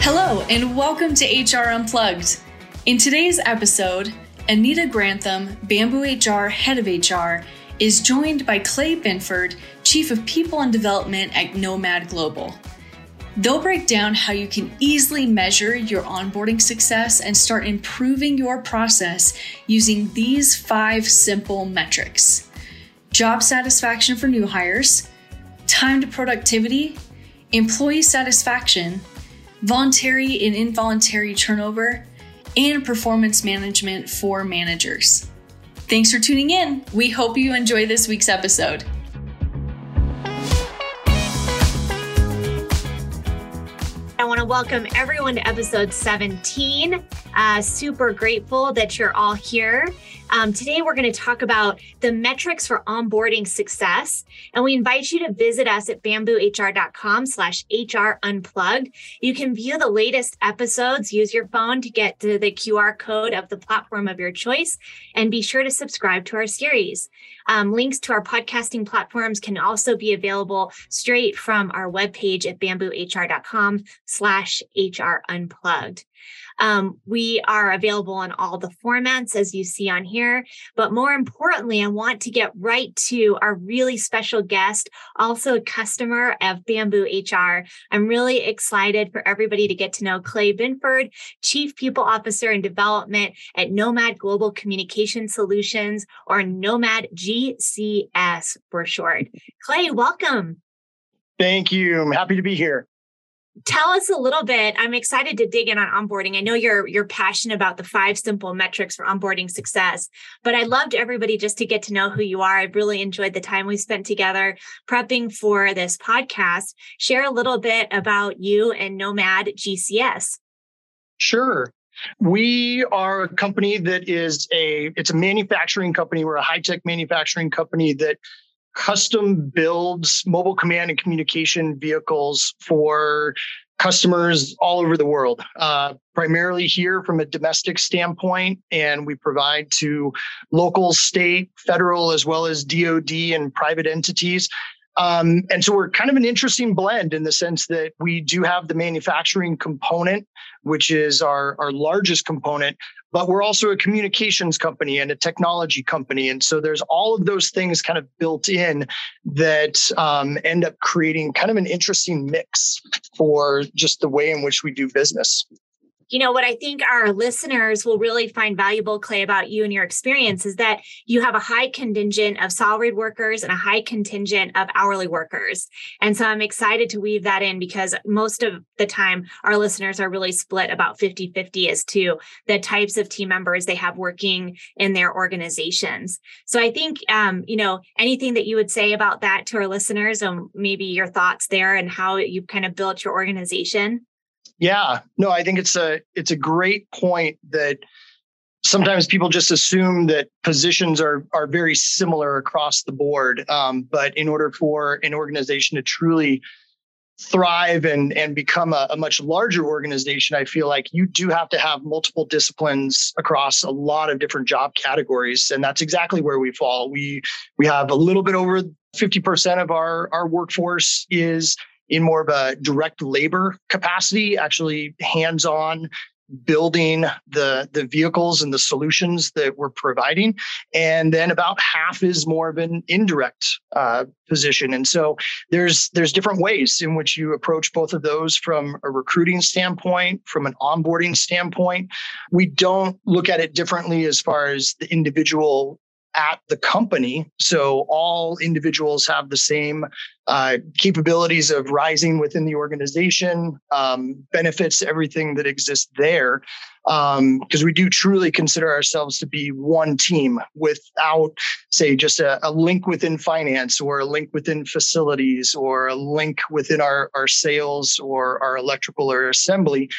Hello, and welcome to HR Unplugged. In today's episode, Anita Grantham, Bamboo HR Head of HR, is joined by Clay Binford, Chief of People and Development at Nomad Global. They'll break down how you can easily measure your onboarding success and start improving your process using these five simple metrics job satisfaction for new hires, time to productivity, employee satisfaction, voluntary and involuntary turnover, and performance management for managers. Thanks for tuning in. We hope you enjoy this week's episode. I want to welcome everyone to episode 17. Uh, super grateful that you're all here. Um, today, we're going to talk about the metrics for onboarding success. And we invite you to visit us at bamboohr.com slash HR unplugged. You can view the latest episodes, use your phone to get to the QR code of the platform of your choice, and be sure to subscribe to our series. Um, links to our podcasting platforms can also be available straight from our webpage at bamboohr.com slash HR unplugged. Um, we are available on all the formats as you see on here. But more importantly, I want to get right to our really special guest, also a customer of Bamboo HR. I'm really excited for everybody to get to know Clay Binford, Chief People Officer and Development at Nomad Global Communication Solutions, or Nomad GCS for short. Clay, welcome. Thank you. I'm happy to be here tell us a little bit i'm excited to dig in on onboarding. I know you're you're passionate about the five simple metrics for onboarding success but i loved everybody just to get to know who you are. I really enjoyed the time we spent together prepping for this podcast. Share a little bit about you and nomad gcs sure. We are a company that is a it's a manufacturing company. We're a high-tech manufacturing company that custom builds mobile command and communication vehicles for customers all over the world, uh, primarily here from a domestic standpoint. And we provide to local, state, federal, as well as DoD and private entities. Um, and so we're kind of an interesting blend in the sense that we do have the manufacturing component, which is our, our largest component, but we're also a communications company and a technology company. And so there's all of those things kind of built in that um, end up creating kind of an interesting mix for just the way in which we do business you know, what I think our listeners will really find valuable, Clay, about you and your experience is that you have a high contingent of salaried workers and a high contingent of hourly workers. And so I'm excited to weave that in because most of the time our listeners are really split about 50 50 as to the types of team members they have working in their organizations. So I think, um, you know, anything that you would say about that to our listeners and maybe your thoughts there and how you've kind of built your organization? Yeah, no, I think it's a it's a great point that sometimes people just assume that positions are are very similar across the board. Um, but in order for an organization to truly thrive and and become a, a, much larger organization, I feel like you do have to have multiple disciplines across a lot of different job categories, and that's exactly where we fall. We we have a little bit over fifty percent of our our workforce is in more of a direct labor capacity, actually hands on building the the vehicles and the solutions that we're providing. And then about half is more of an indirect uh, position. And so there's there's different ways in which you approach both of those from a recruiting standpoint from an onboarding standpoint. We don't look at it differently as far as the individual at the company. So all individuals have the same uh, capabilities of rising within the organization, um, benefits everything that exists there. Because um, we do truly consider ourselves to be one team without, say, just a, a, link within finance or a link within facilities or a link within our, our sales or our electrical or assembly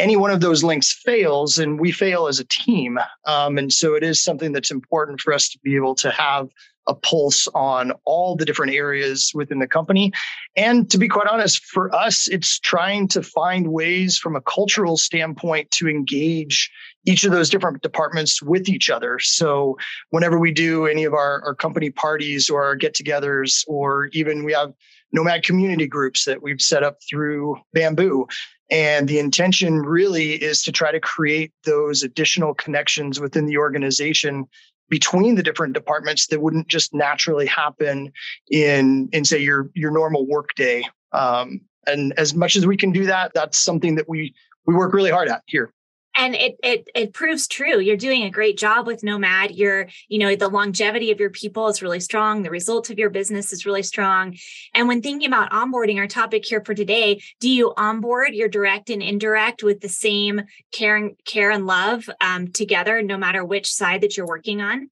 any one of those links fails and we fail as a team. Um, and so it is something that's important for us to be able to have a pulse on all the different areas within the company. And to be quite honest, for us, it's trying to find ways from a cultural standpoint to engage each of those different departments with each other. So whenever we do any of our, our company parties or our get togethers, or even we have nomad community groups that we've set up through Bamboo. And the intention really is to try to create those additional connections within the organization between the different departments that wouldn't just naturally happen in in say your your normal workday. Um, and as much as we can do that, that's something that we we work really hard at here and it it it proves true. You're doing a great job with nomad. You're you know the longevity of your people is really strong. The result of your business is really strong. And when thinking about onboarding our topic here for today do you onboard your direct and indirect with the same care and care and love um, together no matter which side that you're working on?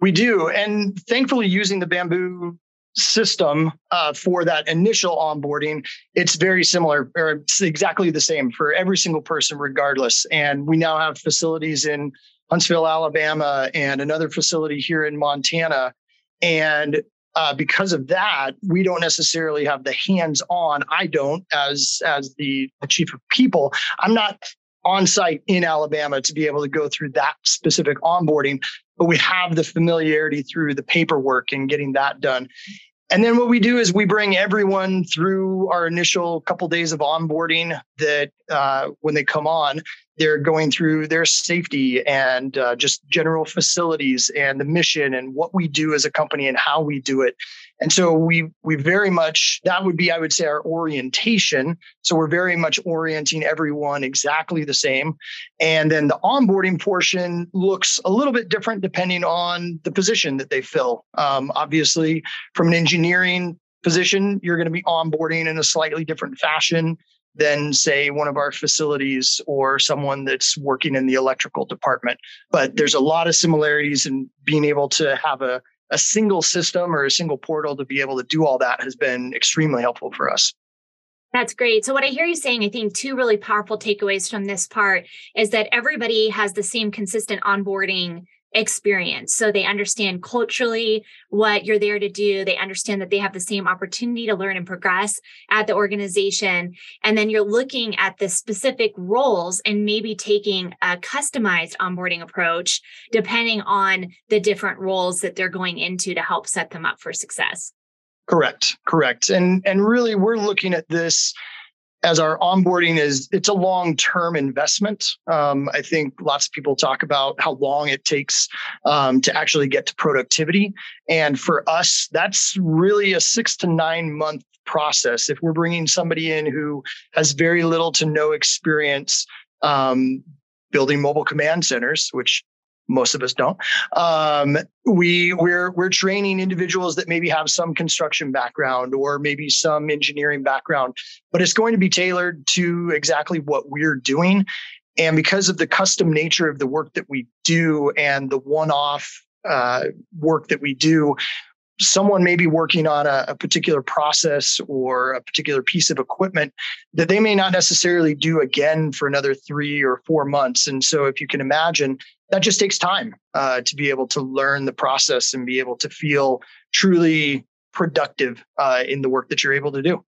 We do. And thankfully using the bamboo system uh, for that initial onboarding, it's very similar or it's exactly the same for every single person, regardless. And we now have facilities in Huntsville, Alabama, and another facility here in Montana. And uh, because of that, we don't necessarily have the hands-on. I don't, as as the, the chief of people, I'm not on site in Alabama to be able to go through that specific onboarding, but we have the familiarity through the paperwork and getting that done. And then what we do is we bring everyone through our initial couple days of onboarding that uh, when they come on, they're going through their safety and uh, just general facilities and the mission and what we do as a company and how we do it. And so we we very much that would be I would say our orientation. So we're very much orienting everyone exactly the same. And then the onboarding portion looks a little bit different depending on the position that they fill. Um, obviously, from an engineering position, you're going to be onboarding in a slightly different fashion than say one of our facilities or someone that's working in the electrical department but there's a lot of similarities in being able to have a, a single system or a single portal to be able to do all that has been extremely helpful for us that's great. So, what I hear you saying, I think two really powerful takeaways from this part is that everybody has the same consistent onboarding experience. So they understand culturally what you're there to do. They understand that they have the same opportunity to learn and progress at the organization. And then you're looking at the specific roles and maybe taking a customized onboarding approach depending on the different roles that they're going into to help set them up for success. Correct. Correct. And and really we're looking at this as our onboarding is it's a long-term investment. Um, i think lots of people talk about how long it takes um, to actually get to productivity. And for us that's really a six to nine month process. If we're bringing somebody in who has very little to no experience um, building mobile command centers which most of us don't. Um, we we're we're training individuals that maybe have some construction background or maybe some engineering background, but it's going to be tailored to exactly what we're doing. And because of the custom nature of the work that we do and the one-off uh, work that we do, someone may be working on a, a, particular process or a particular piece of equipment that they may not necessarily do again for another three or four months. And so, if you can imagine, that just takes time uh, to be able to learn the process and be able to feel truly productive uh, in the work that you're able to do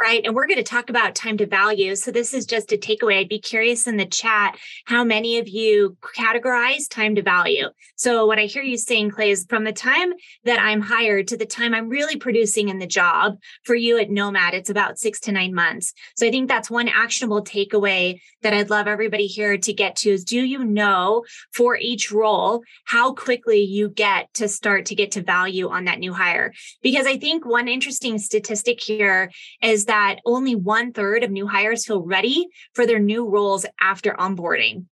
right? And we're going to talk about time to value. So this is just a takeaway. I'd be curious in the chat how many of you categorize time to value. So what I hear you saying, Clay, is from the time that I'm hired to the time I'm really producing in the job for you at Nomad, it's about six to nine months. So I think that's one actionable takeaway that I'd love everybody here to get to is do you know for each role how quickly you get to start to get to value on that new hire? Because I think one interesting statistic here is that only one third of new hires feel ready for their new roles after onboarding.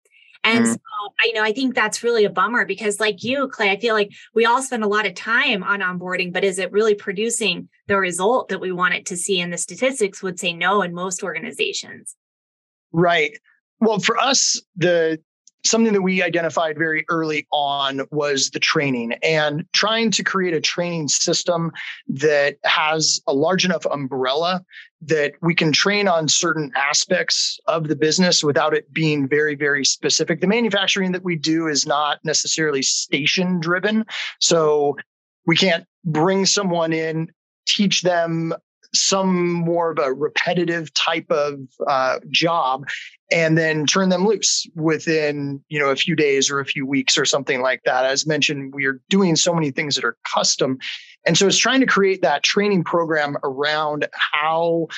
And mm-hmm. so I you know I think that's really a bummer because like you, Clay, I feel like we all spend a lot of time on onboarding, but is it really producing the result that we want it to see? And the statistics would say no in most organizations. Right. Well, for us, the something that we identified very early on was the training and trying to create a training system that has a large enough umbrella that we can train on certain aspects of the business without it being very very specific. The manufacturing that we do is not necessarily station driven so we can't bring someone in teach them some more of a repetitive type of uh, job and then turn them loose within you know a few days or a few weeks or something like that as mentioned we are doing so many things that are custom And so it's trying to create that training program around how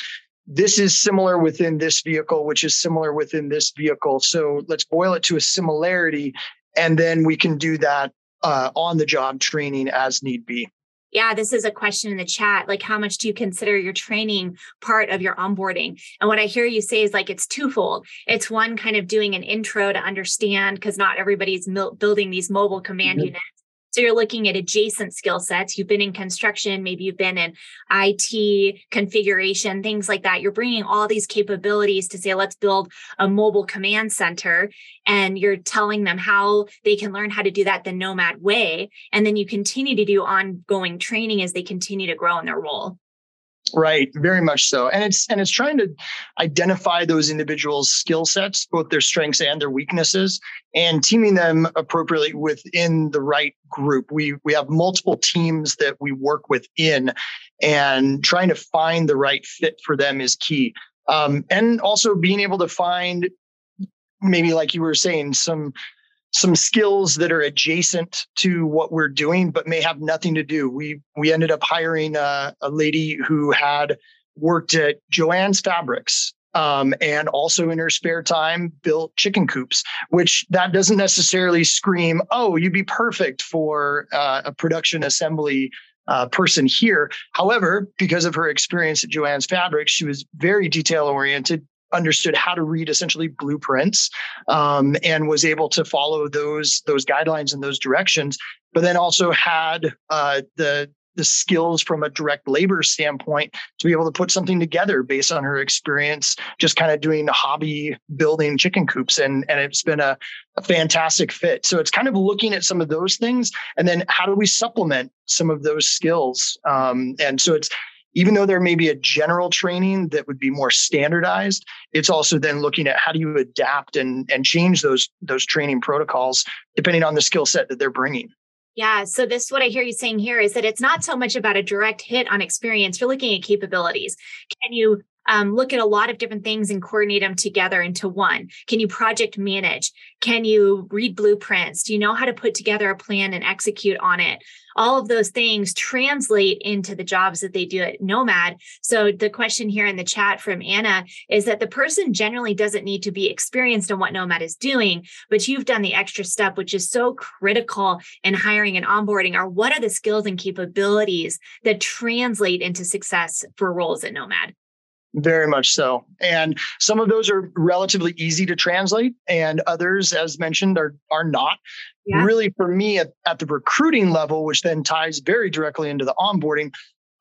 this is similar within this vehicle, which is similar within this vehicle. So let's boil it to a similarity, and then we can do that uh, on the job training as need be. Yeah, this is a question in the chat. Like, how much do you consider your training part of your onboarding? And what I hear you say is like it's twofold. It's one kind of doing an intro to understand because not everybody's mil- building these mobile command mm-hmm. units so you're looking at adjacent skill sets. You've been in construction, maybe you've been in IT configuration, things like that. You're bringing all these capabilities to say, let's build a mobile command center. And you're telling them how they can learn how to do that the nomad way. And then you continue to do ongoing training as they continue to grow in their role. Right, very much so. And it's and it's trying to identify those individuals' skill sets, both their strengths and their weaknesses, and teaming them appropriately within the right group. We we have multiple teams that we work within and trying to find the right fit for them is key. Um, and also being able to find maybe like you were saying some some skills that are adjacent to what we're doing, but may have nothing to do. We we ended up hiring a, a lady who had worked at Jo-Ann's Fabrics um, and also in her spare time built chicken coops, which that doesn't necessarily scream, oh, you'd be perfect for uh, a production assembly uh, person here. However, because of her experience at Jo-Ann's Fabrics, she was very detail oriented, understood how to read essentially blueprints um, and was able to follow those those guidelines and those directions but then also had uh, the the skills from a direct labor standpoint to be able to put something together based on her experience just kind of doing hobby building chicken coops and and it's been a, a fantastic fit. So it's kind of looking at some of those things and then how do we supplement some of those skills um, and so it's even though there may be a general training that would be more standardized, it's also then looking at how do you adapt and, and change those, those training protocols depending on the skill set that they're bringing. Yeah. So this what I hear you saying here is that it's not so much about a direct hit on experience. You're looking at capabilities. Can you um, look at a lot of different things and coordinate them together into one? Can you project manage? Can you read blueprints? Do you know how to put together a plan and execute on it? All of those things translate into the jobs that they do at Nomad. So the question here in the chat from Anna is that the person generally doesn't need to be experienced in what Nomad is doing, but you've done the extra step, which is so critical in hiring and onboarding are what are the skills and capabilities that translate into success for roles at Nomad? Very much so. And some of those are relatively easy to translate, and others, as mentioned, are are not. Yeah. Really, for me at, at the recruiting level, which then ties very directly into the onboarding,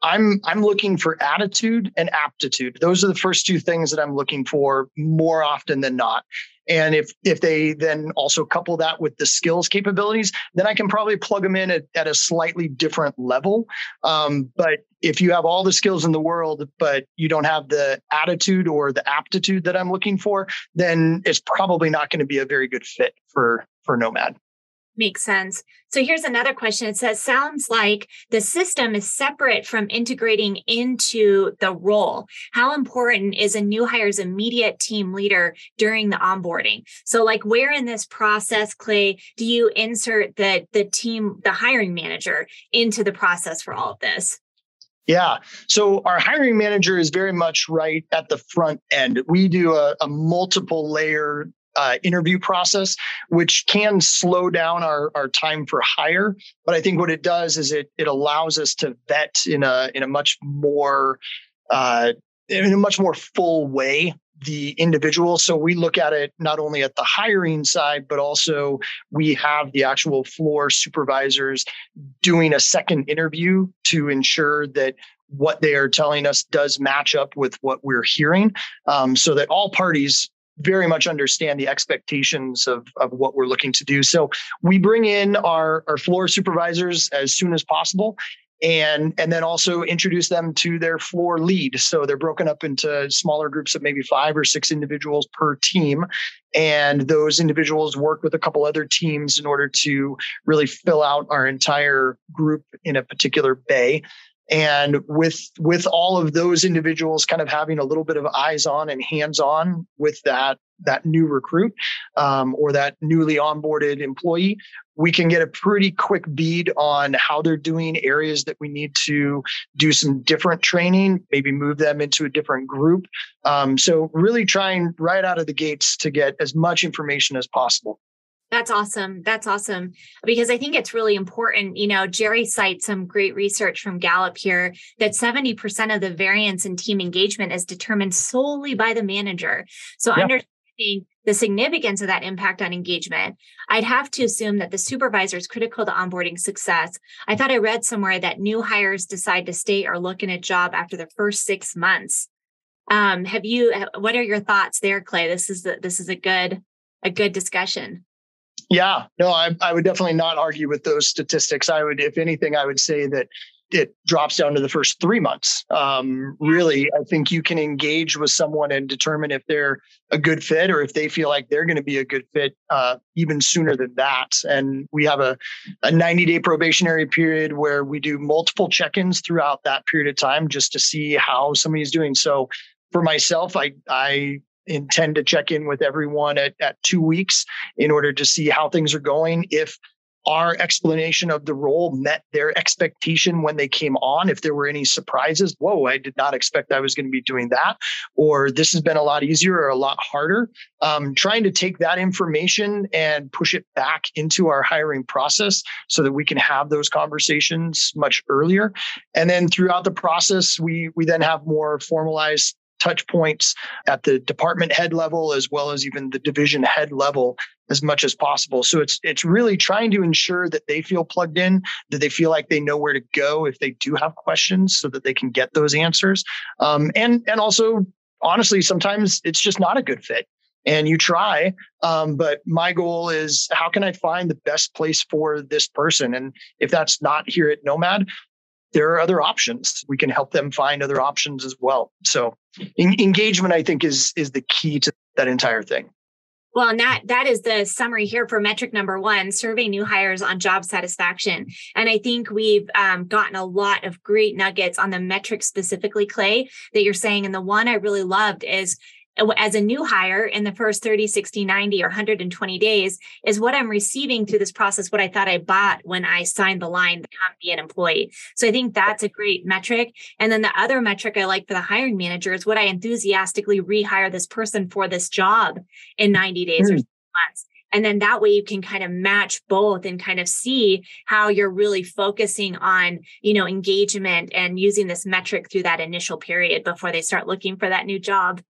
I'm I'm looking for attitude and aptitude. Those are the first two things that I'm looking for more often than not. And if if they then also couple that with the skills capabilities, then I can probably plug them in at, at a slightly different level. Um, but if you have all the skills in the world, but you don't have the attitude or the aptitude that I'm looking for, then it's probably not going to be a very good fit for for Nomad. Makes sense. So here's another question. It says, sounds like the system is separate from integrating into the role. How important is a new hire's immediate team leader during the onboarding? So, like, where in this process, Clay, do you insert the, the team, the hiring manager into the process for all of this? Yeah. So our hiring manager is very much right at the front end. We do a, a multiple layer uh, interview process, which can slow down our, our time for hire. But I think what it does is it it allows us to vet in a in a much more uh, in a much more full way the individual. So we look at it not only at the hiring side, but also we have the actual floor supervisors doing a second interview to ensure that what they are telling us does match up with what we're hearing um, so that all parties very much understand the expectations of, of what we're looking to do. So we bring in our, our floor supervisors as soon as possible and and then also introduce them to their floor lead. So they're broken up into smaller groups of maybe five or six individuals per team. And those individuals work with a couple other teams in order to really fill out our entire group in a particular bay and with with all of those individuals kind of having a little bit of eyes on and hands on with that that new recruit um, or that newly onboarded employee we can get a pretty quick bead on how they're doing areas that we need to do some different training maybe move them into a different group. Um, so really trying right out of the gates to get as much information as possible that's awesome. That's awesome. Because I think it's really important. You know, Jerry cites some great research from Gallup here that 70% of the variance in team engagement is determined solely by the manager. So yep. understanding the significance of that impact on engagement, I'd have to assume that the supervisor is critical to onboarding success. I thought I read somewhere that new hires decide to stay or look in a job after the first six months. Um, have you? What are your thoughts there, Clay? This is the, this is a good a good discussion. Yeah, no, I, I would definitely not argue with those statistics. I would, if anything, I would say that it drops down to the first three months. Um, really, I think you can engage with someone and determine if they're a good fit or if they feel like they're going to be a good fit uh, even sooner than that. And we have a, a 90 day probationary period where we do multiple check ins throughout that period of time just to see how somebody's doing. So for myself, I, I intend to check in with everyone at, at two weeks in order to see how things are going. If our explanation of the role met their expectation when they came on. If there were any surprises, whoa, I did not expect I was going to be doing that, or this has been a lot easier or a lot harder. Um, trying to take that information and push it back into our hiring process so that we can have those conversations much earlier. And then throughout the process, we we then have more formalized touch points at the department head level as well as even the division head level as much as possible. So it's it's really trying to ensure that they feel plugged in, that they feel like they know where to go if they do have questions, so that they can get those answers. Um, and and also honestly, sometimes it's just not a good fit. And you try, um, but my goal is how can I find the best place for this person? And if that's not here at Nomad, there are other options. We can help them find other options as well. So en- engagement, I think, is is the key to that entire thing. Well, and that that is the summary here for metric number one: survey new hires on job satisfaction. And I think we've um, gotten a lot of great nuggets on the metric specifically, Clay, that you're saying. And the one I really loved is as a new hire in the first 30, 60, 90, or 120 days is what I'm receiving through this process, what I thought I bought when I signed the line to come be an employee. So I think that's a great metric. And then the other metric I like for the hiring manager is what I enthusiastically rehire this person for this job in 90 days mm. or months. And then that way you can kind of match both and kind of see how you're really focusing on, you know, engagement and using this metric through that initial period before they start looking for that new job.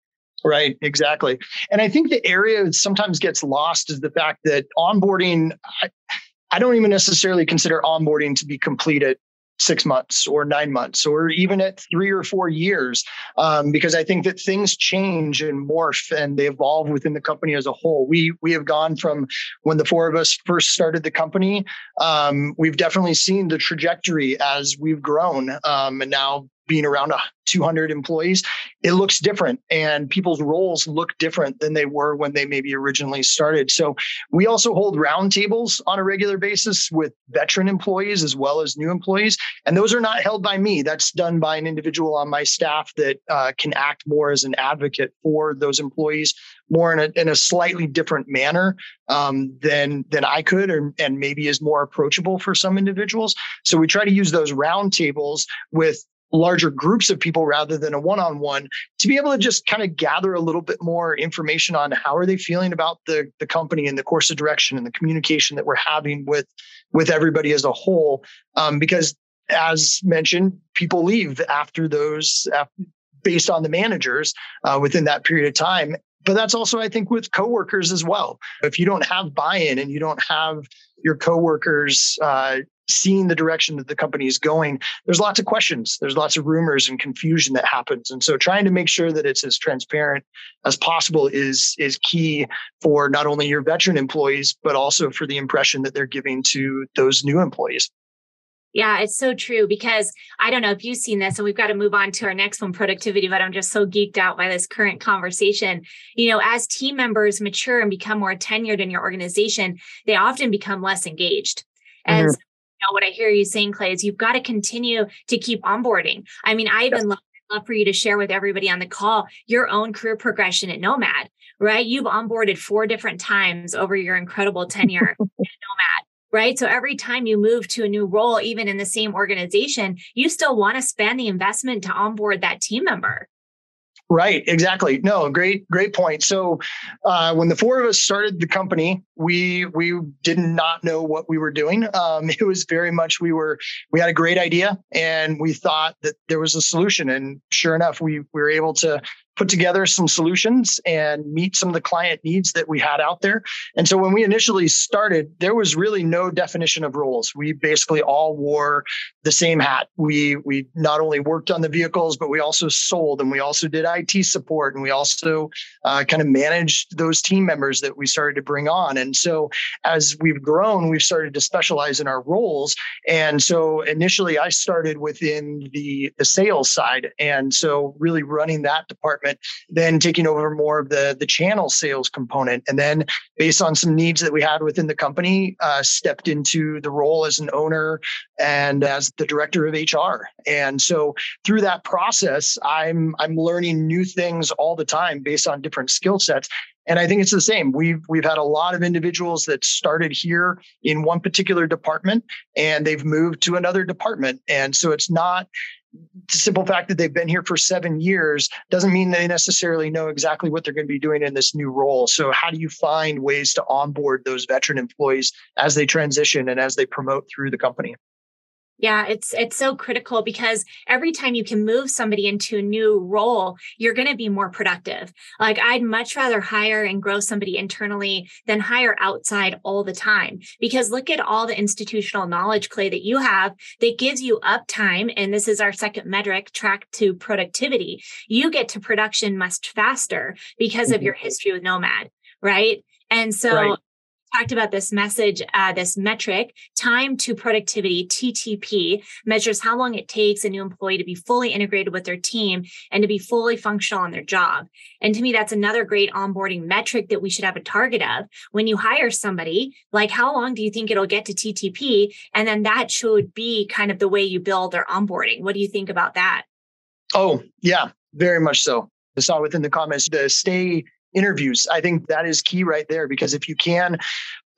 Right, exactly. And I think the area that sometimes gets lost is the fact that onboarding, I, I don't even necessarily consider onboarding to be complete at six months or nine months or even at three or four years um, because i think that things change and morph and they evolve within the company as a whole we we have gone from when the four of us first started the company um, we've definitely seen the trajectory as we've grown um, and now being around 200 employees, it looks different and people's roles look different than they were when they maybe originally started. So we also hold roundtables on a regular basis with veteran employees as well as new employees. And those are not held by me. That's done by an individual on my staff that uh, can act more as an advocate for those employees more in a, in a slightly different manner um, than than I could, or, and maybe is more approachable for some individuals. So we try to use those roundtables with larger groups of people rather than a one-on-one to be able to just kind of gather a little bit more information on how are they feeling about the, the company and the course of direction and the communication that we're having with with everybody as a whole. Um, because as mentioned people leave after those based on the managers uh, within that period of time. But that's also i think with coworkers as well. If you don't have buy-in and you don't have your coworkers uh, seeing the direction that the company is going, there's lots of questions, there's lots of rumors and confusion that happens. And so trying to make sure that it's as transparent as possible is is key for not only your veteran employees, but also for the impression that they're giving to those new employees. Yeah, it's so true because I don't know if you've seen this, and we've got to move on to our next one, productivity, but I'm just so geeked out by this current conversation. You know, as team members mature and become more tenured in your organization, they often become less engaged. And mm-hmm know, what I hear you saying, Clay, is you've got to continue to keep onboarding. I mean, I even love, love for you to share with everybody on the call your own career progression at Nomad, right? You've onboarded four different times over your incredible tenure at Nomad right? So every time you move to a new role, even in the same organization, you still want to spend the investment to onboard that team member. Right, exactly. No, great, great point. So, uh, when the four of us started the company, we we did not know what we were doing. Um, it was very much we were we had a great idea and we thought that there was a solution. And sure enough, we, we were able to put together some solutions and meet some of the client needs that we had out there. And so when we initially started, there was really no definition of roles. We basically all wore the same hat. We we not only worked on the vehicles, but we also sold and we also did IT support and we also uh, kind of managed those team members that we started to bring on. And so as we've grown, we've started to specialize in our roles. And so initially, I started within the the sales side, and so really running that department department, then taking over more of the the channel sales component, and then based on some needs that we had within the company, uh, stepped into the role as an owner and as the director of HR. And so through that process, I'm I'm learning new things all the time based on different skill sets. And I think it's the same. We've we've had a lot of individuals that started here in one particular department and they've moved to another department. And so it's not simple fact that they've been here for seven years doesn't mean they necessarily know exactly what they're going to be doing in this new role. So, how do you find ways to onboard those veteran employees as they transition and as they promote through the company? Yeah, it's it's so critical because every time you can move somebody into a new role, you're going to be more productive. Like I'd much rather hire and grow somebody internally than hire outside all the time. Because look at all the institutional knowledge clay that you have that gives you uptime and this is our second metric track to productivity. You get to production much faster because mm-hmm. of your history with Nomad, right? And so right talked about this message, uh, this metric, time to productivity, TTP, measures how long it takes a new employee to be fully integrated with their team and to be fully functional on their job. And to me, that's another great onboarding metric that we should have a target of. When you hire somebody, like how long do you think it'll get to TTP? And then that should be kind of the way you build their onboarding. What do you think about that? Oh, yeah, very much so. I saw within the comments the stay interviews. I think that is key right there because if you can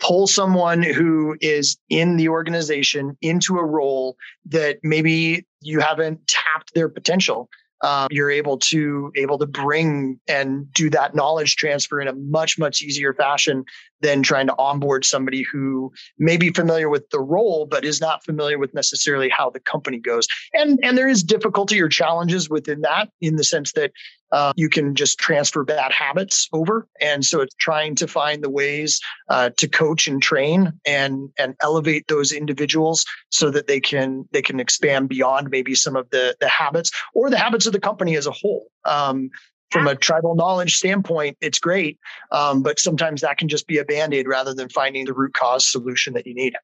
pull someone who is in the organization into a role that maybe you haven't tapped their potential um, you're able to able to bring and do that knowledge transfer in a much much easier fashion than trying to onboard somebody who may be familiar with the role but is not familiar with necessarily how the company goes and and there is difficulty or challenges within that in the sense that uh, you can just transfer bad habits over and so it's trying to find the ways uh, to coach and train and and elevate those individuals so that they can they can expand beyond maybe some of the the habits or the habits of the company as a whole um, from a tribal knowledge standpoint, it's great. Um, but sometimes that can just be a band aid rather than finding the root cause solution that you need.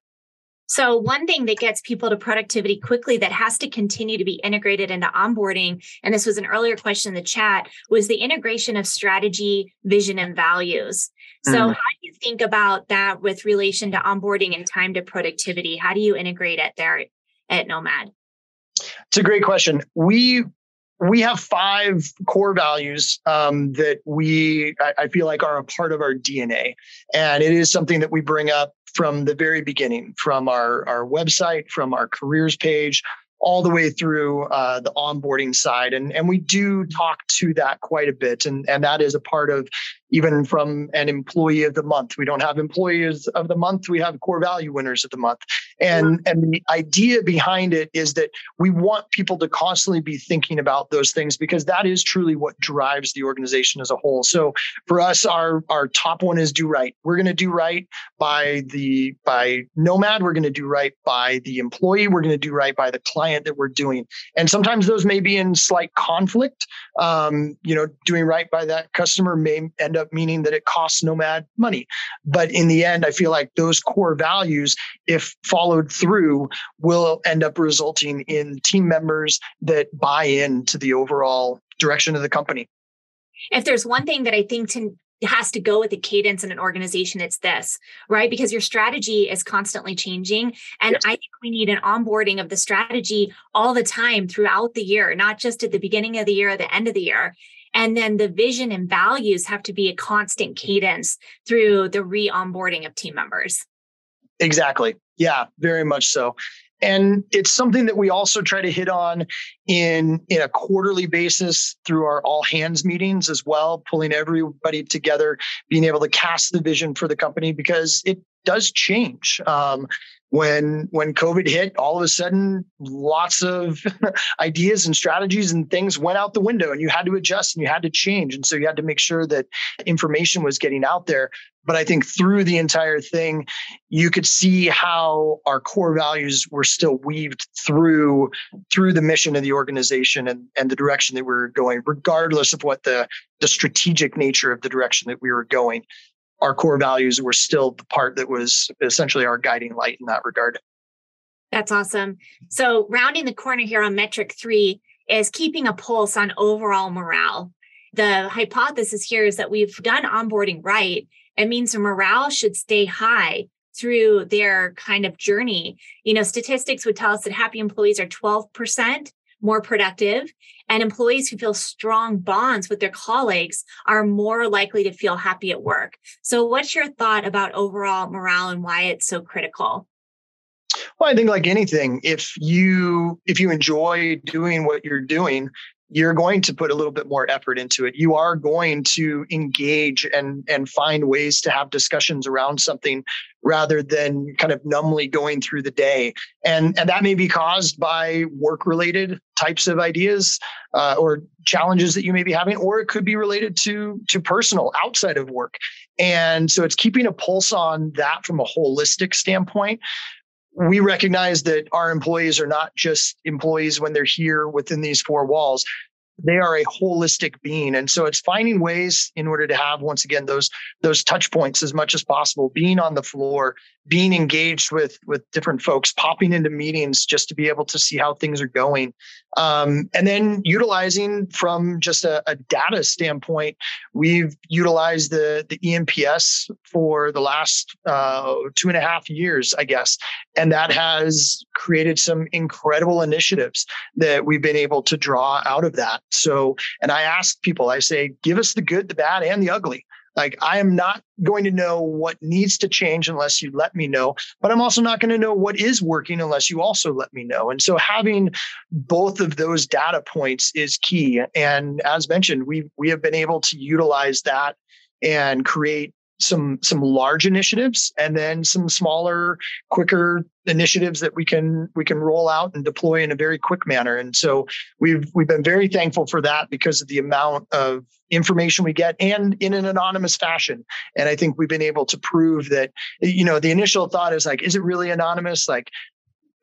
So, one thing that gets people to productivity quickly that has to continue to be integrated into onboarding, and this was an earlier question in the chat, was the integration of strategy, vision, and values. So, mm. how do you think about that with relation to onboarding and time to productivity? How do you integrate it there at Nomad? It's a great question. We we have five core values um, that we I, I, feel like are a part of our DNA, and it is something that we bring up from the very beginning, from our our website, from our careers page, all the way through uh, the onboarding side, and and we do talk to that quite a bit, and and that is a part of even from an employee of the month. We don't have employees of the month. We have core value winners of the month. And, and the idea behind it is that we want people to constantly be thinking about those things because that is truly what drives the organization as a whole. So for us, our, our top one is do right. We're going to do right by the, by Nomad. We're going to do right by the employee. We're going to do right by the client that we're doing. And sometimes those may be in slight conflict. Um, you know, doing right by that customer may end up meaning that it costs Nomad money. But in the end, I feel like those core values, if followed through, will end up resulting in team members that buy into the overall direction of the company. If there's one thing that I think to has to go with the cadence in an organization it's this right because your strategy is constantly changing and yes. i think we need an onboarding of the strategy all the time throughout the year not just at the beginning of the year or the end of the year and then the vision and values have to be a constant cadence through the re onboarding of team members. Exactly. Yeah, very much so. And it's something that we also try to hit on in, in a quarterly basis through our all hands meetings as well, pulling everybody together, being able to cast the vision for the company because it does change. Um, when when COVID hit, all of a sudden, lots of ideas and strategies and things went out the window, and you had to adjust and you had to change, and so you had to make sure that information was getting out there. But I think through the entire thing, you could see how our core values were still weaved through through the mission of the organization and, and the direction that we were going, regardless of what the the strategic nature of the direction that we were going our core values were still the part that was essentially our guiding light in that regard. That's awesome. So, rounding the corner here on metric three is keeping a pulse on overall morale. The hypothesis here is that we've done onboarding right. It means morale should stay high through their kind of journey. You know, statistics would tell us that happy employees are 12% more productive. And employees who feel strong bonds with their colleagues are more likely to feel happy at work. So, what's your thought about overall morale and why it's so critical? Well, I think like anything, if you if you enjoy doing what you're doing, you're going to put a little bit more effort into it. You are going to engage and and find ways to have discussions around something rather than kind of numbly going through the day. And and that may be caused by work related types of ideas uh, or challenges that you may be having, or it could be related to to personal outside of work. And so it's keeping a pulse on that from a holistic standpoint we recognize that our employees are not just employees when they're here within these four walls. They are a holistic being. And so it's finding ways in order to have once again those those touch points as much as possible being on the floor being engaged with with different folks popping into meetings just to be able to see how things are going. Um, and then utilizing from just a, a, data standpoint we've utilized the the eNPS for the last uh, two and a half years i guess. And that has created some incredible initiatives that we've been able to draw out of that. So and i ask people i say give us the good the bad and the ugly like I am not going to know what needs to change unless you let me know, but I'm also not going to know what is working unless you also let me know. And so having both of those data points is key. And as mentioned, we we have been able to utilize that and create some some large initiatives and then some smaller quicker initiatives that we can we can roll out and deploy in a very quick manner. And so we've we've been very thankful for that because of the amount of information we get and in an anonymous fashion. And i think we've been able to prove that you know the initial thought is like is it really anonymous? Like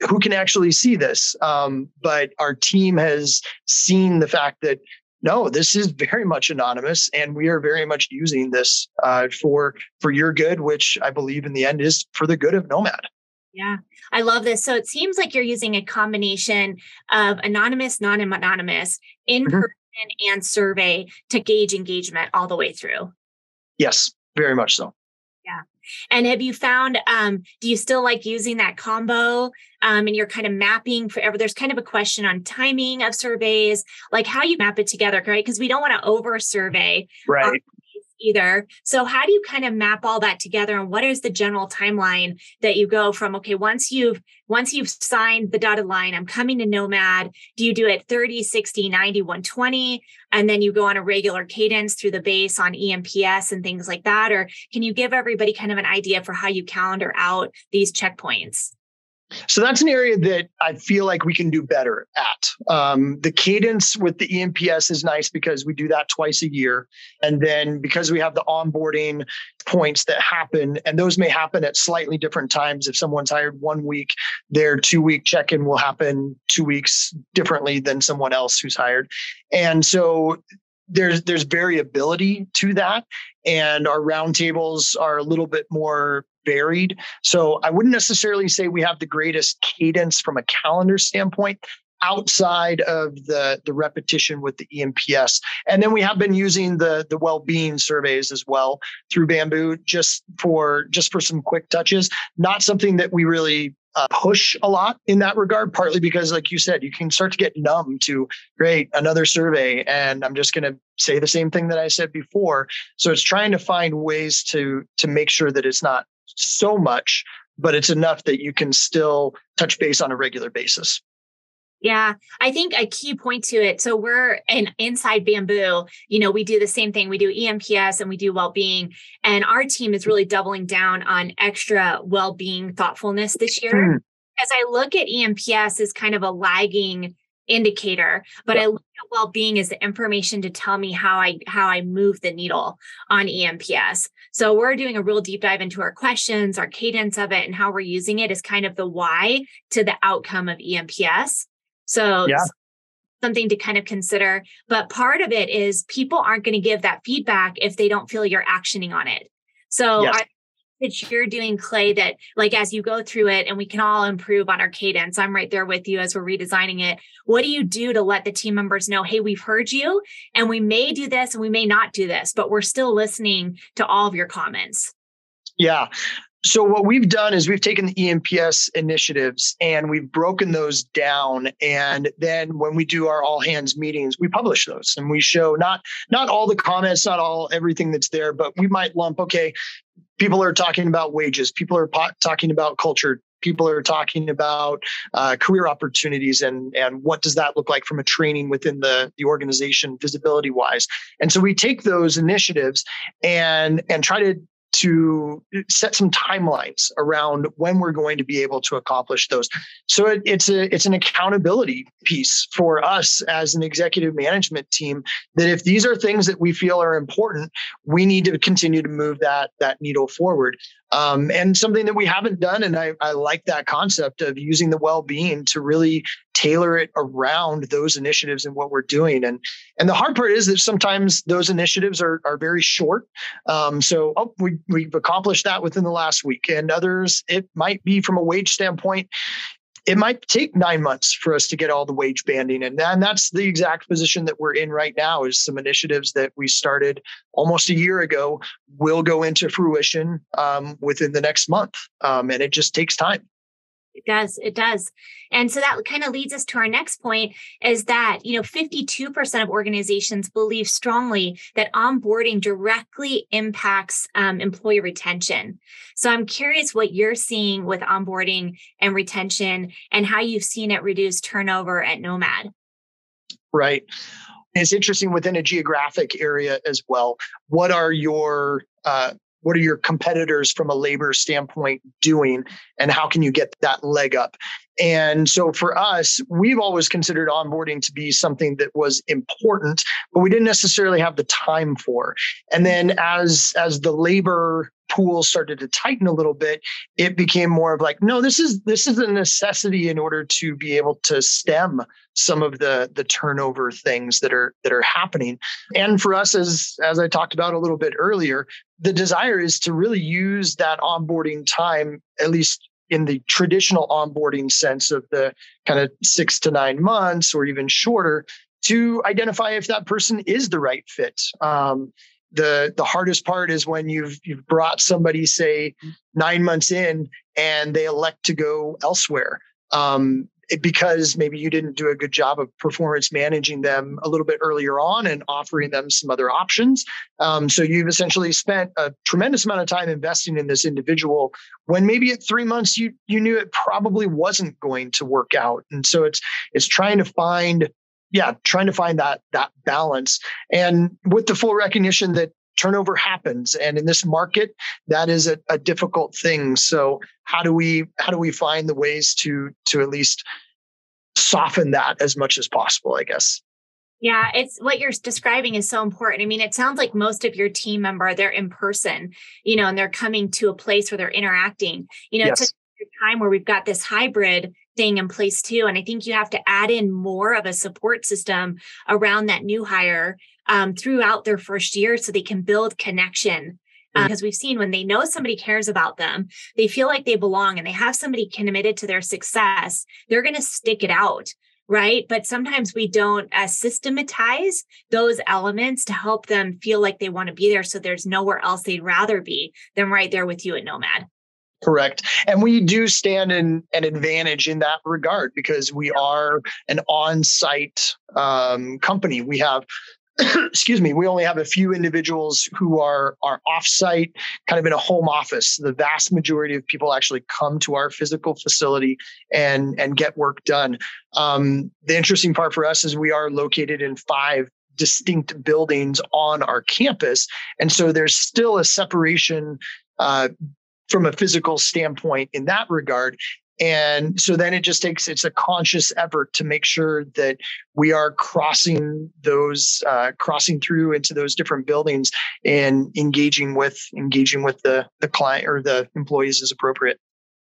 who can actually see this? Um, but our team has seen the fact that no, this is very much anonymous, and we are very much using this uh, for for your good, which I believe in the end is for the good of Nomad. Yeah, I love this. So it seems like you're using a combination of anonymous, non-anonymous, in person, mm-hmm. and survey to gauge engagement all the way through. Yes, very much so. And have you found, um, do you still like using that combo? Um, and you're kind of mapping forever. There's kind of a question on timing of surveys, like how you map it together, right? Because we don't want to over survey. Right either. So how do you kind of map all that together and what is the general timeline that you go from okay once you've once you've signed the dotted line I'm coming to Nomad do you do it 30 60 90 120 and then you go on a regular cadence through the base on eNPS and things like that or can you give everybody kind of an idea for how you calendar out these checkpoints? So that's an area that I feel like we can do better at. Um, the cadence with the eNPS is nice because we do that twice a year. And then because we have the onboarding points that happen, and those may happen at slightly different times. If someone's hired one week, their two week check in will happen two weeks differently than someone else who's hired. And so there's there's variability to that and our roundtables are a little bit more varied. So I wouldn't necessarily say we have the greatest cadence from a calendar standpoint outside of the the repetition with the eNPS. And then we have been using the the well-being surveys as well through Bamboo just for just for some quick touches. Not something that we really uh, push a lot in that regard, partly because, like you said, you can start to get numb to great another survey, and I'm just going to say the same thing that I said before. So it's trying to find ways to to make sure that it's not so much but it's enough that you can still touch base on a regular basis. Yeah, I think a key point to it. So we're in inside bamboo, you know, we do the same thing. We do eNPS and we do well-being. And our team is really doubling down on extra well-being thoughtfulness this year. Mm. As I look at eNPS as kind of a lagging indicator, but yep. I look at well-being as the information to tell me how I how I move the needle on eNPS. So we're doing a real deep dive into our questions, our cadence of it, and how we're using it is kind of the why to the outcome of eNPS. So yeah. something to kind of consider. But part of it is people aren't going to give that feedback if they don't feel you're actioning on it. So yes. That you're doing clay that like as you go through it and we can all improve on our cadence. I'm right there with you as we're redesigning it. What do you do to let the team members know hey we've heard you and we may do this and we may not do this but we're still listening to all of your comments yeah. So what we've done is we've taken the eNPS initiatives and we've broken those down. And then when we do our all hands meetings, we publish those and we show not not all the comments, not all everything that's there, but we might lump, okay, people are talking about wages, people are po- talking about culture, people are talking about uh, career opportunities and and what does that look like from a training within the the organization visibility wise and so we take those initiatives and and try to to set some timelines around when we're going to be able to accomplish those. So it, it's a it's an accountability piece for us as an executive management team that if these are things that we feel are important, we need to continue to move that that needle forward. Um, and something that we haven't done, and I, I like that concept of using the well-being to really tailor it around those initiatives and what we're doing. And and the hard part is that sometimes those initiatives are are very short. Um, so oh, we we've accomplished that within the last week, and others it might be from a wage standpoint. It might take nine months for us to get all the wage banding, and, and that's the exact position that we're in right now. Is some initiatives that we started almost a year ago will go into fruition um, within the next month, um, and it just takes time. It does. It does. And so that kind of leads us to our next point is that, you know, 52% of organizations believe strongly that onboarding directly impacts um, employee retention. So I'm curious what you're seeing with onboarding and retention and how you've seen it reduce turnover at Nomad. Right. It's interesting within a geographic area as well. What are your uh, what are your competitors from a labor standpoint doing and how can you get that leg up and so for us we've always considered onboarding to be something that was important but we didn't necessarily have the time for. And then as as the labor pool started to tighten a little bit it became more of like no this is this is a necessity in order to be able to stem some of the the turnover things that are that are happening. And for us as as i talked about a little bit earlier the desire is to really use that onboarding time at least in the traditional onboarding sense of the kind of 6 to 9 months or even shorter to identify if that person is the right fit. Um, the the hardest part is when you've you've brought somebody say nine months in and they elect to go elsewhere. Um, because maybe you didn't do a good job of performance managing them a little bit earlier on and offering them some other options. Um, so you've essentially spent a tremendous amount of time investing in this individual when maybe at three months you you knew it probably wasn't going to work out. And so it's it's trying to find yeah trying to find that that balance and with the full recognition that turnover happens. And in this market that is a, a, difficult thing. So how do we how do we find the ways to to at least soften that as much as possible i guess? Yeah it's what you're describing is so important. I mean it sounds like most of your team member they're in person you know and they're coming to a place where they're interacting. You know yes. it's a time where we've got this hybrid thing in place too and i think you have to add in more of a support system around that new hire um, throughout their first year so they can build connection uh, because we've seen when they know somebody cares about them, they feel like they belong and they have somebody committed to their success, they're going to stick it out. Right. But sometimes we don't uh, systematize those elements to help them feel like they want to be there. So there's nowhere else they'd rather be than right there with you at Nomad. Correct. And we do stand in an advantage in that regard because we are an on site um, company. We have excuse me, we only have a few individuals who are are offsite, kind of in a home office. The vast majority of people actually come to our physical facility and and get work done. Um, the interesting part for us is we are located in five distinct buildings on our campus, and so there's still a separation uh, from a physical standpoint in that regard. And so then it just takes it's a conscious effort to make sure that we are crossing those uh, crossing through into those different buildings and engaging with engaging with the the client or the employees as appropriate.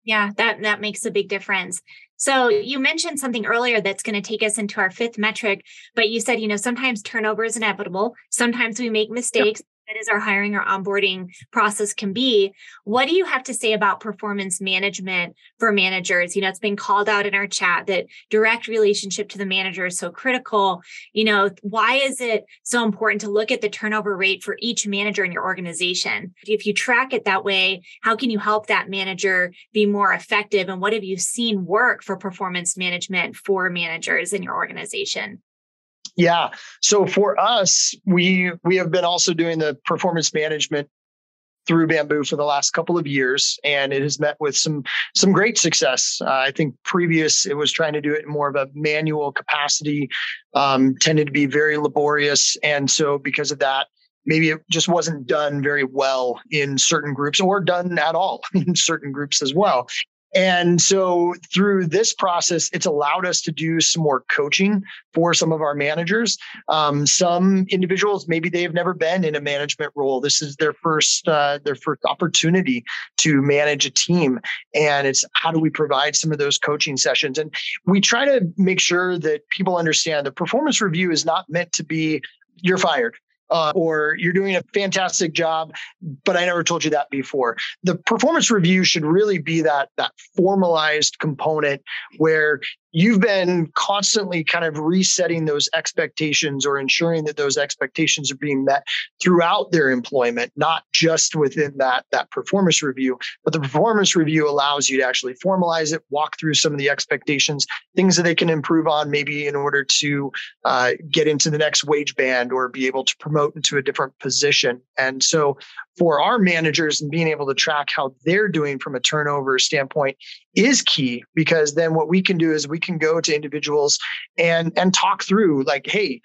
Yeah, that that makes a big difference. So you mentioned something earlier that's going to take us into our fifth metric, but you said, you know, sometimes turnover is inevitable. Sometimes we make mistakes. Yep that is our hiring or onboarding process can be. What do you have to say about performance management for managers? You know, it's been called out in our chat that direct relationship to the manager is so critical. You know, why is it so important to look at the turnover rate for each manager in your organization? If you track it that way, how can you help that manager be more effective? And what have you seen work for performance management for managers in your organization? Yeah. So for us, we we have been also doing the performance management through bamboo for the last couple of years and it has met with some some great success uh, i think previous it was trying to do it in more of a manual capacity um, tended to be very laborious and so because of that maybe it just wasn't done very well in certain groups or done at all in certain groups as well and so through this process, it's allowed us to do some more coaching for some of our managers. Um, some individuals, maybe they've never been in a management role. This is their first uh, their first opportunity to manage a team, and it's how do we provide some of those coaching sessions? And we try to make sure that people understand the performance review is not meant to be you're fired uh, or you're doing a fantastic job, but I never told you that before. The performance review should really be that that formalized component where you've been constantly kind of resetting those expectations or ensuring that those expectations are being met throughout their employment not just within that that performance review. But the performance review allows you to actually formalize it walk through some of the expectations things that they can improve on maybe in order to uh, get into the next wage band or be able to promote into a different position. And so for our managers and being able to track how they're doing from a turnover standpoint is key because then what we can do is we can go to individuals and and talk through like hey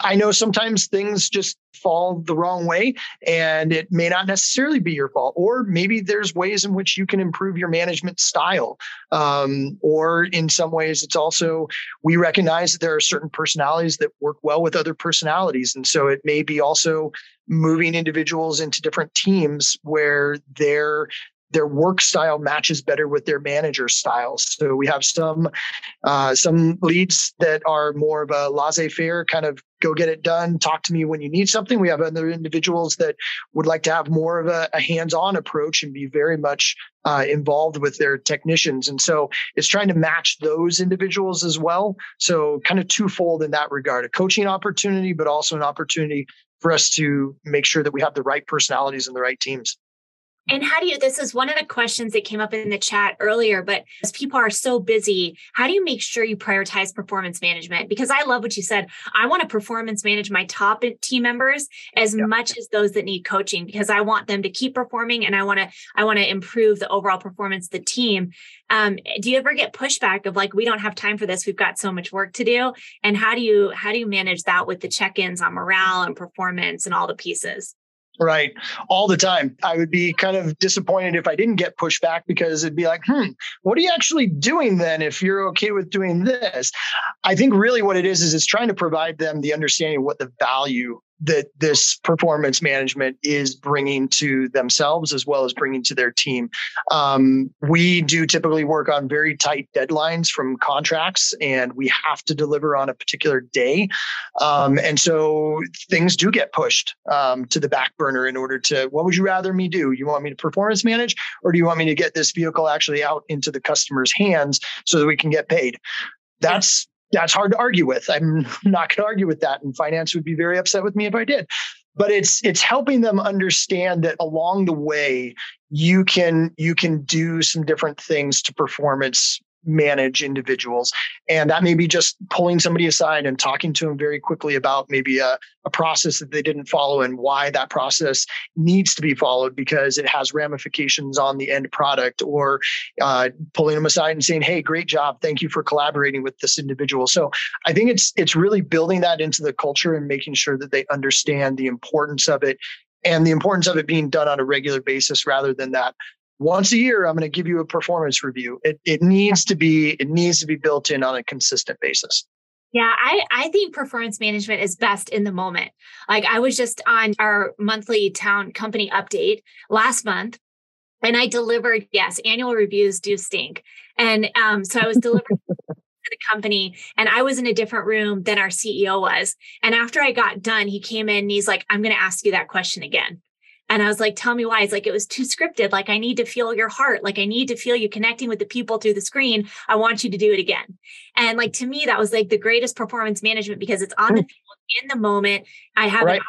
I know sometimes things just fall the wrong way and it may not necessarily be your fault or maybe there's ways in which you can improve your management style. Um, or in some ways it's also we recognize that there are certain personalities that work well with other personalities and so it may be also moving individuals into different teams where they're their work style matches better with their manager styles. So we have some uh, some leads that are more of a laissez-faire kind of go get it done, talk to me when you need something. We have other individuals that would like to have more of a, a hands-on approach and be very much uh, involved with their technicians. And so it's trying to match those individuals as well. So kind of twofold in that regard, a coaching opportunity, but also an opportunity for us to make sure that we have the right personalities and the right teams. And how do you, this is one of the questions that came up in the chat earlier, but as people are so busy, how do you make sure you prioritize performance management? Because I love what you said. I want to performance manage my top team members as yeah. much as those that need coaching because I want them to keep performing and I want to, I want to improve the overall performance of the team. Um, do you ever get pushback of like, we don't have time for this. We've got so much work to do. And how do you, how do you manage that with the check-ins on morale and performance and all the pieces? Right. All the time. I would be kind of disappointed if I didn't get pushback because it'd be like, hmm, what are you actually doing then if you're okay with doing this? I think really what it is is it's trying to provide them the understanding of what the value that this performance management is bringing to themselves as well as bringing to their team. Um, we do typically work on very tight deadlines from contracts, and we have to deliver on a particular day. Um, and so things do get pushed um, to the back burner in order to what would you rather me do? You want me to performance manage, or do you want me to get this vehicle actually out into the customer's hands so that we can get paid? That's that's hard to argue with. I'm not going to argue with that, and finance would be very upset with me if I did. But it's it's helping them understand that along the way you can you can do some different things to performance manage individuals. And that may be just pulling somebody aside and talking to them very quickly about maybe a, a process that they didn't follow and why that process needs to be followed because it has ramifications on the end product, or uh, pulling them aside and saying, "Hey, great job! Thank you for collaborating with this individual." So I think it's it's really building that into the culture and making sure that they understand the importance of it and the importance of it being done on a regular basis rather than that once a year i'm going to give you a performance review it, it needs to be it needs to be built in on a consistent basis yeah, I, I think performance management is best in the moment. Like I was just on our monthly town company update last month and I delivered, yes, annual reviews do stink. And um, so I was delivering the company and I was in a different room than our CEO was. And after I got done, he came in and he's like, I'm going to ask you that question again. And I was like, tell me why. It's like, it was too scripted. Like, I need to feel your heart. Like, I need to feel you connecting with the people through the screen. I want you to do it again. And like, to me, that was like the greatest performance management because it's on the hmm. field in the moment. I have right. an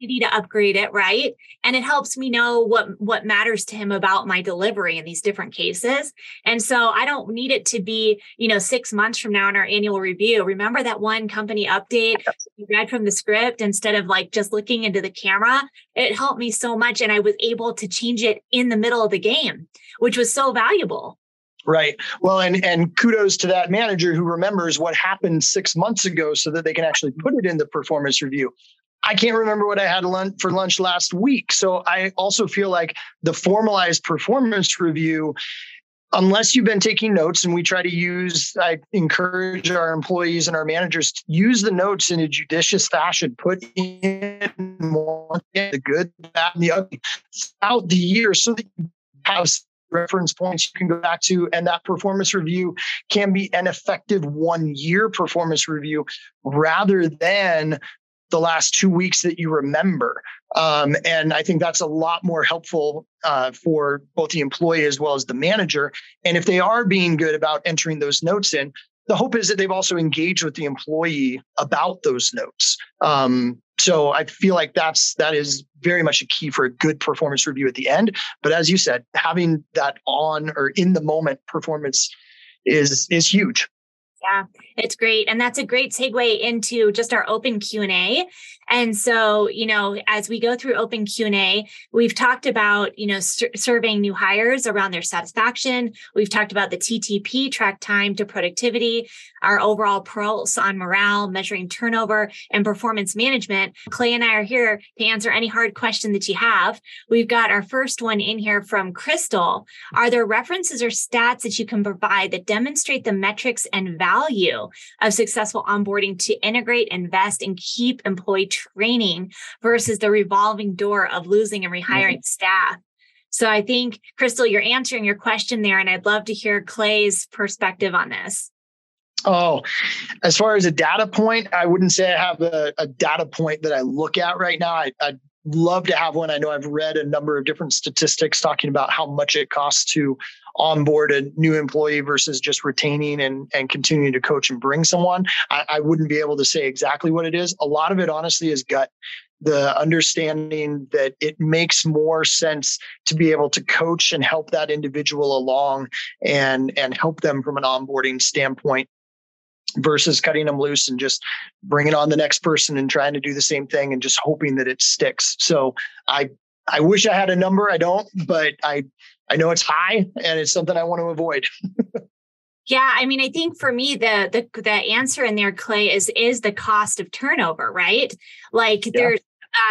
opportunity to upgrade it, right? And it helps me know what what matters to him about my delivery in these different cases. And so I don't need it to be, you know, 6 months from now in our annual review. Remember that one company update you read from the script instead of like just looking into the camera? It helped me so much and I was able to change it in the middle of the game, which was so valuable. Right. Well, and and kudos to that manager who remembers what happened six months ago, so that they can actually put it in the performance review. I can't remember what I had for lunch last week. So I also feel like the formalized performance review, unless you've been taking notes, and we try to use, I encourage our employees and our managers to use the notes in a judicious fashion, put in more the good, the bad, and the ugly throughout the year so that you have reference points you can go back to and that performance review can be an effective one year performance review rather than the last two weeks that you remember. Um, and I think that's a lot more helpful uh, for both the employee as well as the manager. And if they are being good about entering those notes in, the hope is that they've also engaged with the employee about those notes. Um, so I feel like that's that is very much a key for a good performance review at the end. But as you said, having that on or in the moment performance is is huge. Yeah, it's great. And that's a great segue into just our open Q&A. And so, you know, as we go through open Q&A, we've talked about, you know, sur- surveying new hires around their satisfaction. We've talked about the TTP, track time to productivity, our overall pulse on morale, measuring turnover and performance management. Clay and I are here to answer any hard question that you have. We've got our first one in here from Crystal. Are there references or stats that you can provide that demonstrate the metrics and value of successful onboarding to integrate, invest, and keep employee training versus the revolving door of losing and rehiring mm-hmm. staff. So I think, Crystal, you're answering your question there, and I'd love to hear Clay's perspective on this. Oh, as far as a data point, I wouldn't say I have a, a data point that I look at right now. I, would love to have one. I know I've read a number of different statistics talking about how much it costs to onboard a new employee versus just retaining and, and continuing to coach and bring someone. I, I wouldn't be able to say exactly what it is. A lot of it, honestly, is gut the understanding that it makes more sense to be able to coach and help that individual along and and help them from an onboarding standpoint versus cutting them loose and just bringing on the next person and trying to do the same thing and just hoping that it sticks. So I I wish I had a number. I don't, but I I know it's high and it's something I want to avoid. yeah, I mean, I think for me the the the answer in there, Clay, is is the cost of turnover, right? Like yeah. there's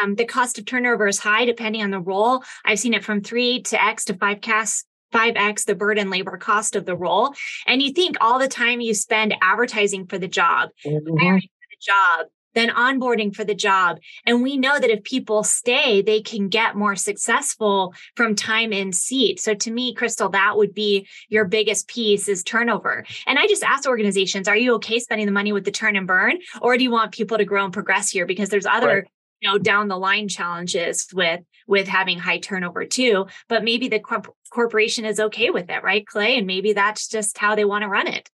um, the cost of turnover is high depending on the role. I've seen it from three to X to five casts 5x the burden labor cost of the role. And you think all the time you spend advertising for the job, mm-hmm. hiring for the job, then onboarding for the job. And we know that if people stay, they can get more successful from time in seat. So to me, Crystal, that would be your biggest piece is turnover. And I just ask organizations, are you okay spending the money with the turn and burn? Or do you want people to grow and progress here? Because there's other right you know down the line challenges with with having high turnover too but maybe the corp- corporation is okay with it right clay and maybe that's just how they want to run it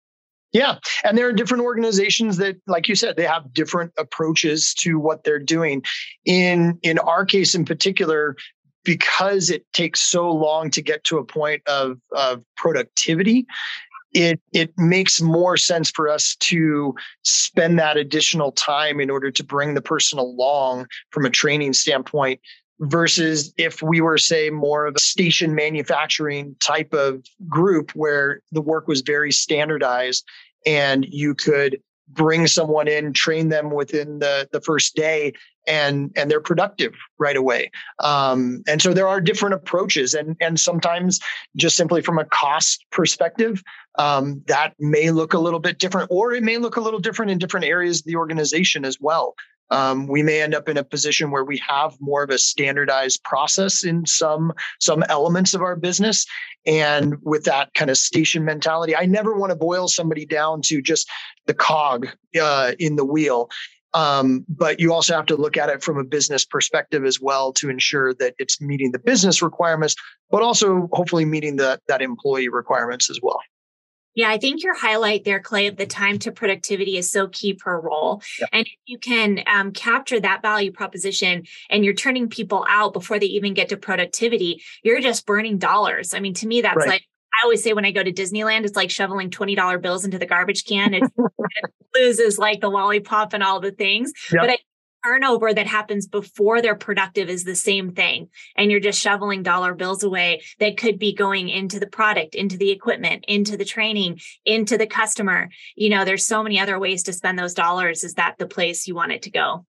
yeah. And there are different organizations that, like you said, they have different approaches to what they're doing. In in our case in particular, because it takes so long to get to a point of, of productivity, it it makes more sense for us to spend that additional time in order to bring the person along from a training standpoint versus if we were say more of a station manufacturing type of group where the work was very standardized and you could bring someone in train them within the the first day and and they're productive right away. Um, and so there are different approaches and and sometimes just simply from a cost perspective um, that may look a little bit different or it may look a little different in different areas of the organization as well. Um, we may end up in a position where we have more of a standardized process in some some elements of our business. And with that kind of station mentality i never want to boil somebody down to just the cog uh, in the wheel um, but you also have to look at it from a business perspective as well to ensure that it's meeting the business requirements but also hopefully meeting the, that employee requirements as well yeah, I think your highlight there, Clay, of the time to productivity is so key per role. Yeah. And if you can um, capture that value proposition and you're turning people out before they even get to productivity, you're just burning dollars. I mean, to me, that's right. like, I always say when I go to Disneyland, it's like shoveling $20 bills into the garbage can. It loses like the lollipop and all the things. Yep. But I turnover that happens before they're productive is the same thing. And you're just shoveling dollar bills away that could be going into the product, into the equipment, into the training, into the customer. You know, there's so many other ways to spend those dollars. Is that the place you want it to go?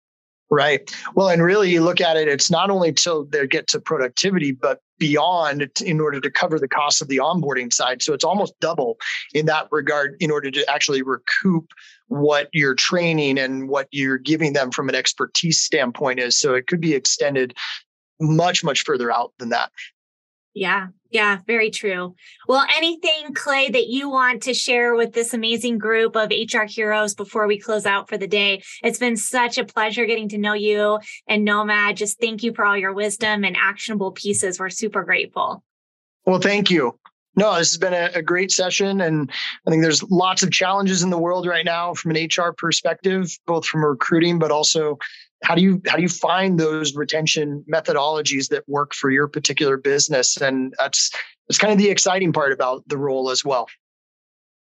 Right. Well, and really, you look at it, it's not only till they get to productivity, but beyond in order to cover the cost of the onboarding side. So it's almost double in that regard in order to actually recoup what your training and what you're giving them from an expertise standpoint is. So it could be extended much, much further out than that. Yeah, yeah, very true. Well, anything, Clay, that you want to share with this amazing group of HR heroes before we close out for the day? It's been such a pleasure getting to know you and Nomad. Just thank you for all your wisdom and actionable pieces. We're super grateful. Well, thank you. No, this has been a, a, great session. And I think there's lots of challenges in the world right now from an HR perspective, both from recruiting, but also how do you how do you find those retention methodologies that work for your particular business? And that's that's kind of the exciting part about the role as well.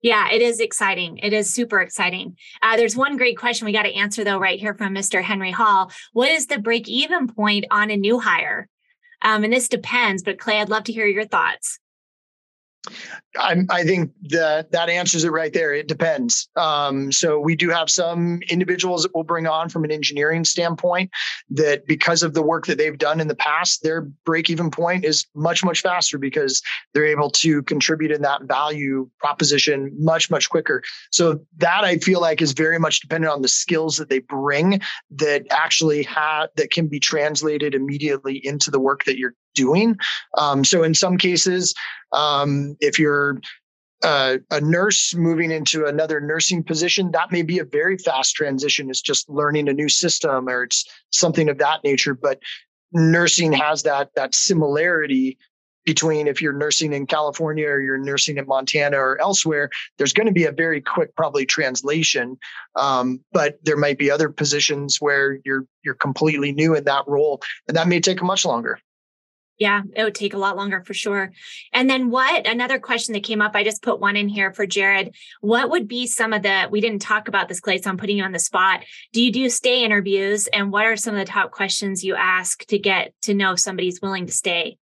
Yeah, it is exciting. It is super exciting. Uh, there's one great question we got to answer though, right here from Mr. Henry Hall. What is the break even point on a new hire? Um, and this depends, but Clay, I'd love to hear your thoughts. I, I think that that answers it right there. It depends. Um, so we do have some individuals that we'll bring on from an engineering standpoint that because of the work that they've done in the past, their break even point is much, much faster because they're able to contribute in that value proposition much, much quicker. So that I feel like is very much dependent on the skills that they bring that actually have that can be translated immediately into the work that you're doing. Um, so in some cases, um, if you're uh, a nurse moving into another nursing position, that may be a very fast transition. It's just learning a new system or it's something of that nature. But nursing has that that similarity between if you're nursing in California or you're nursing in Montana or elsewhere, there's going to be a very quick probably translation. Um, but there might be other positions where you're you're completely new in that role, and that may take much longer. Yeah, it would take a lot longer for sure. And then what another question that came up, I just put one in here for Jared. What would be some of the we didn't talk about this, Clay, so I'm putting you on the spot. Do you do stay interviews? And what are some of the top questions you ask to get to know if somebody's willing to stay?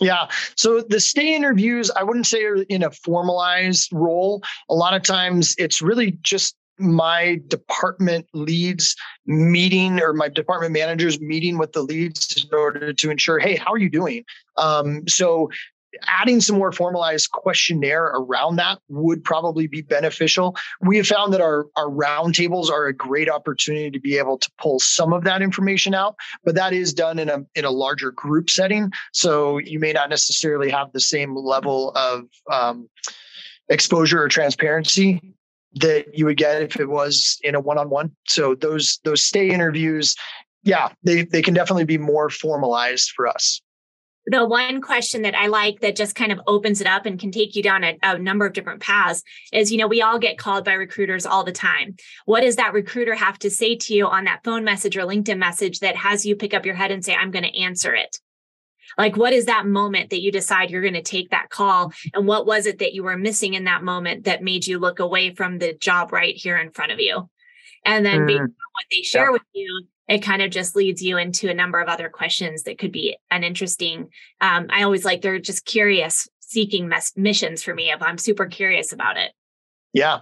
Yeah. So the stay interviews, I wouldn't say are in a formalized role. A lot of times it's really just my department leads meeting or my department managers meeting with the leads in order to ensure, hey, how are you doing? Um, so adding some more formalized questionnaire around that would probably be beneficial. We have found that our, our roundtables are a great opportunity to be able to pull some of that information out, but that is done in a in a larger group setting. So you may not necessarily have the same level of um, exposure or transparency that you would get if it was in a one-on-one. So those those stay interviews, yeah, they they can definitely be more formalized for us. The one question that I like that just kind of opens it up and can take you down a, a number of different paths is, you know, we all get called by recruiters all the time. What does that recruiter have to say to you on that phone message or LinkedIn message that has you pick up your head and say, I'm going to answer it? Like, what is that moment that you decide you're going to take that call? And what was it that you were missing in that moment that made you look away from the job right here in front of you? And then, mm. based on what they share with you, it kind of just leads you into a number of other questions that could be an interesting. Um, I always like they're just curious seeking mes- missions for me if I'm super curious about it. Yeah.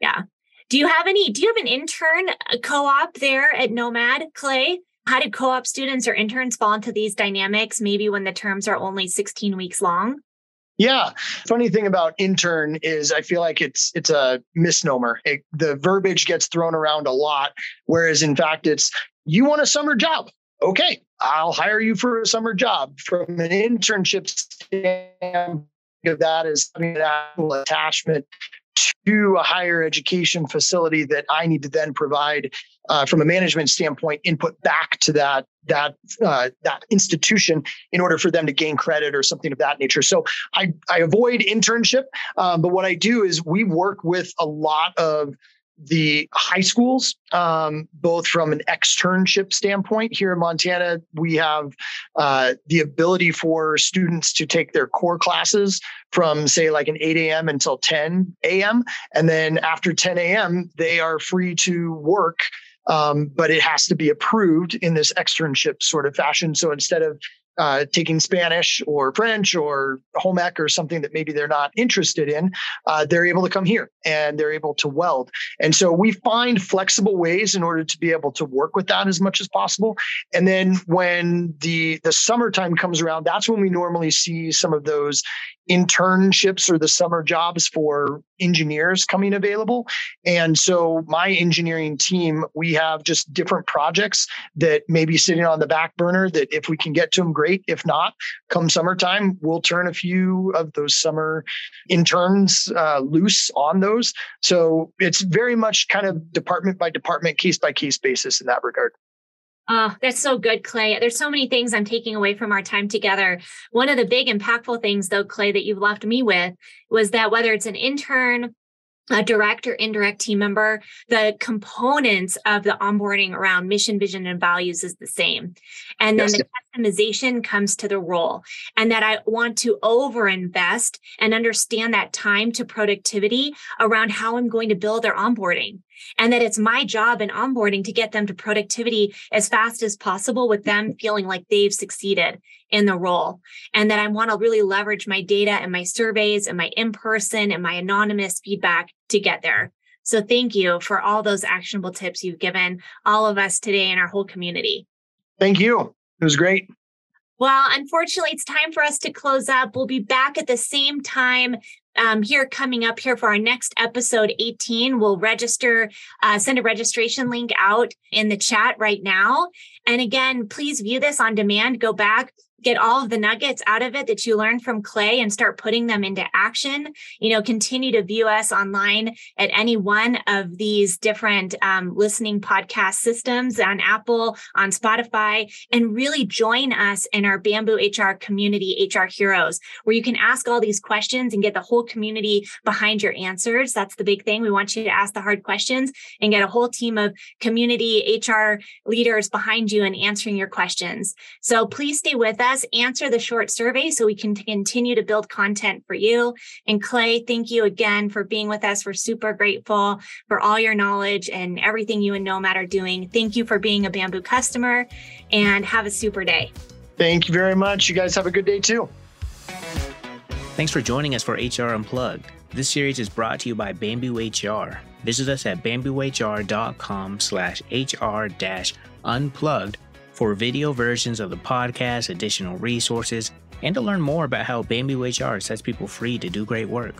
Yeah. Do you have any? Do you have an intern co-op there at Nomad Clay? How did co-op students or interns fall into these dynamics? Maybe when the terms are only 16 weeks long. Yeah. Funny thing about intern is I feel like it's it's a misnomer. It, the verbiage gets thrown around a lot, whereas in fact it's you want a summer job. Okay, I'll hire you for a summer job. From an internship standpoint, of that is having an actual attachment to a higher education facility that I need to then provide uh, from a management standpoint input back to that that uh, that institution in order for them to gain credit or something of that nature. So I I avoid internship, um, but what I do is we work with a lot of the high schools, um, both from an externship standpoint. Here in Montana, we have uh, the ability for students to take their core classes from, say, like an 8 a.m. until 10 a.m. And then after 10 a.m., they are free to work. Um, but it has to be approved in this externship sort of fashion. So instead of uh, taking Spanish or French or home ec or something that maybe they're not interested in, uh, they're able to come here and they're able to weld. And so we find flexible ways in order to be able to work with that as much as possible. And then when the the summertime comes around, that's when we normally see some of those internships or the summer jobs for engineers coming available. And so my engineering team, we have just different projects that may be sitting on the back burner that if we can get to them, great. If not, come summertime, we'll turn a few of those summer interns uh, loose on those. So it's very much kind of department by department, case by case basis in that regard. Oh, that's so good, Clay. There's so many things I'm taking away from our time together. One of the big impactful things, though, Clay, that you've left me with was that whether it's an intern, a direct or indirect team member, the components of the onboarding around mission, vision, and values is the same. And then yes. the customization comes to the role. And that I want to over invest and understand that time to productivity around how I'm going to build their onboarding and that it's my job in onboarding to get them to productivity as fast as possible with them feeling like they've succeeded in the role. And that I want to really leverage my data and my surveys and my in person and my anonymous feedback to get there. So thank you for all those actionable tips you've given all of us today and our whole community. Thank you. It was great. Well, unfortunately, it's time for us to close up. We'll be back at the same time um, here coming up here for our next episode 18 we'll register uh, send a registration link out in the chat right now. And again please view this on demand. Go back get all of the nuggets out of it that you learned from Clay and start putting them into action. You know, continue to view us online at any one of these different um, listening podcast systems on Apple, on Spotify, and really join us in our Bamboo HR community, HR Heroes, where you can ask all these questions and get the whole community behind your answers. That's the big thing. We want you to ask the hard questions and get a whole team of community HR leaders behind you and answering your questions. So please stay with us us answer the short survey so we can continue to build content for you. And Clay, thank you again for being with us. We're super grateful for all your knowledge and everything you and Nomad are doing. Thank you for being a Bamboo customer and have a super day. Thank you very much. You guys have a good day too. Thanks for joining us for HR Unplugged. This series is brought to you by Bamboo HR. Visit us at bamboohr.com slash HR unplugged for video versions of the podcast, additional resources, and to learn more about how Bamboo HR sets people free to do great work.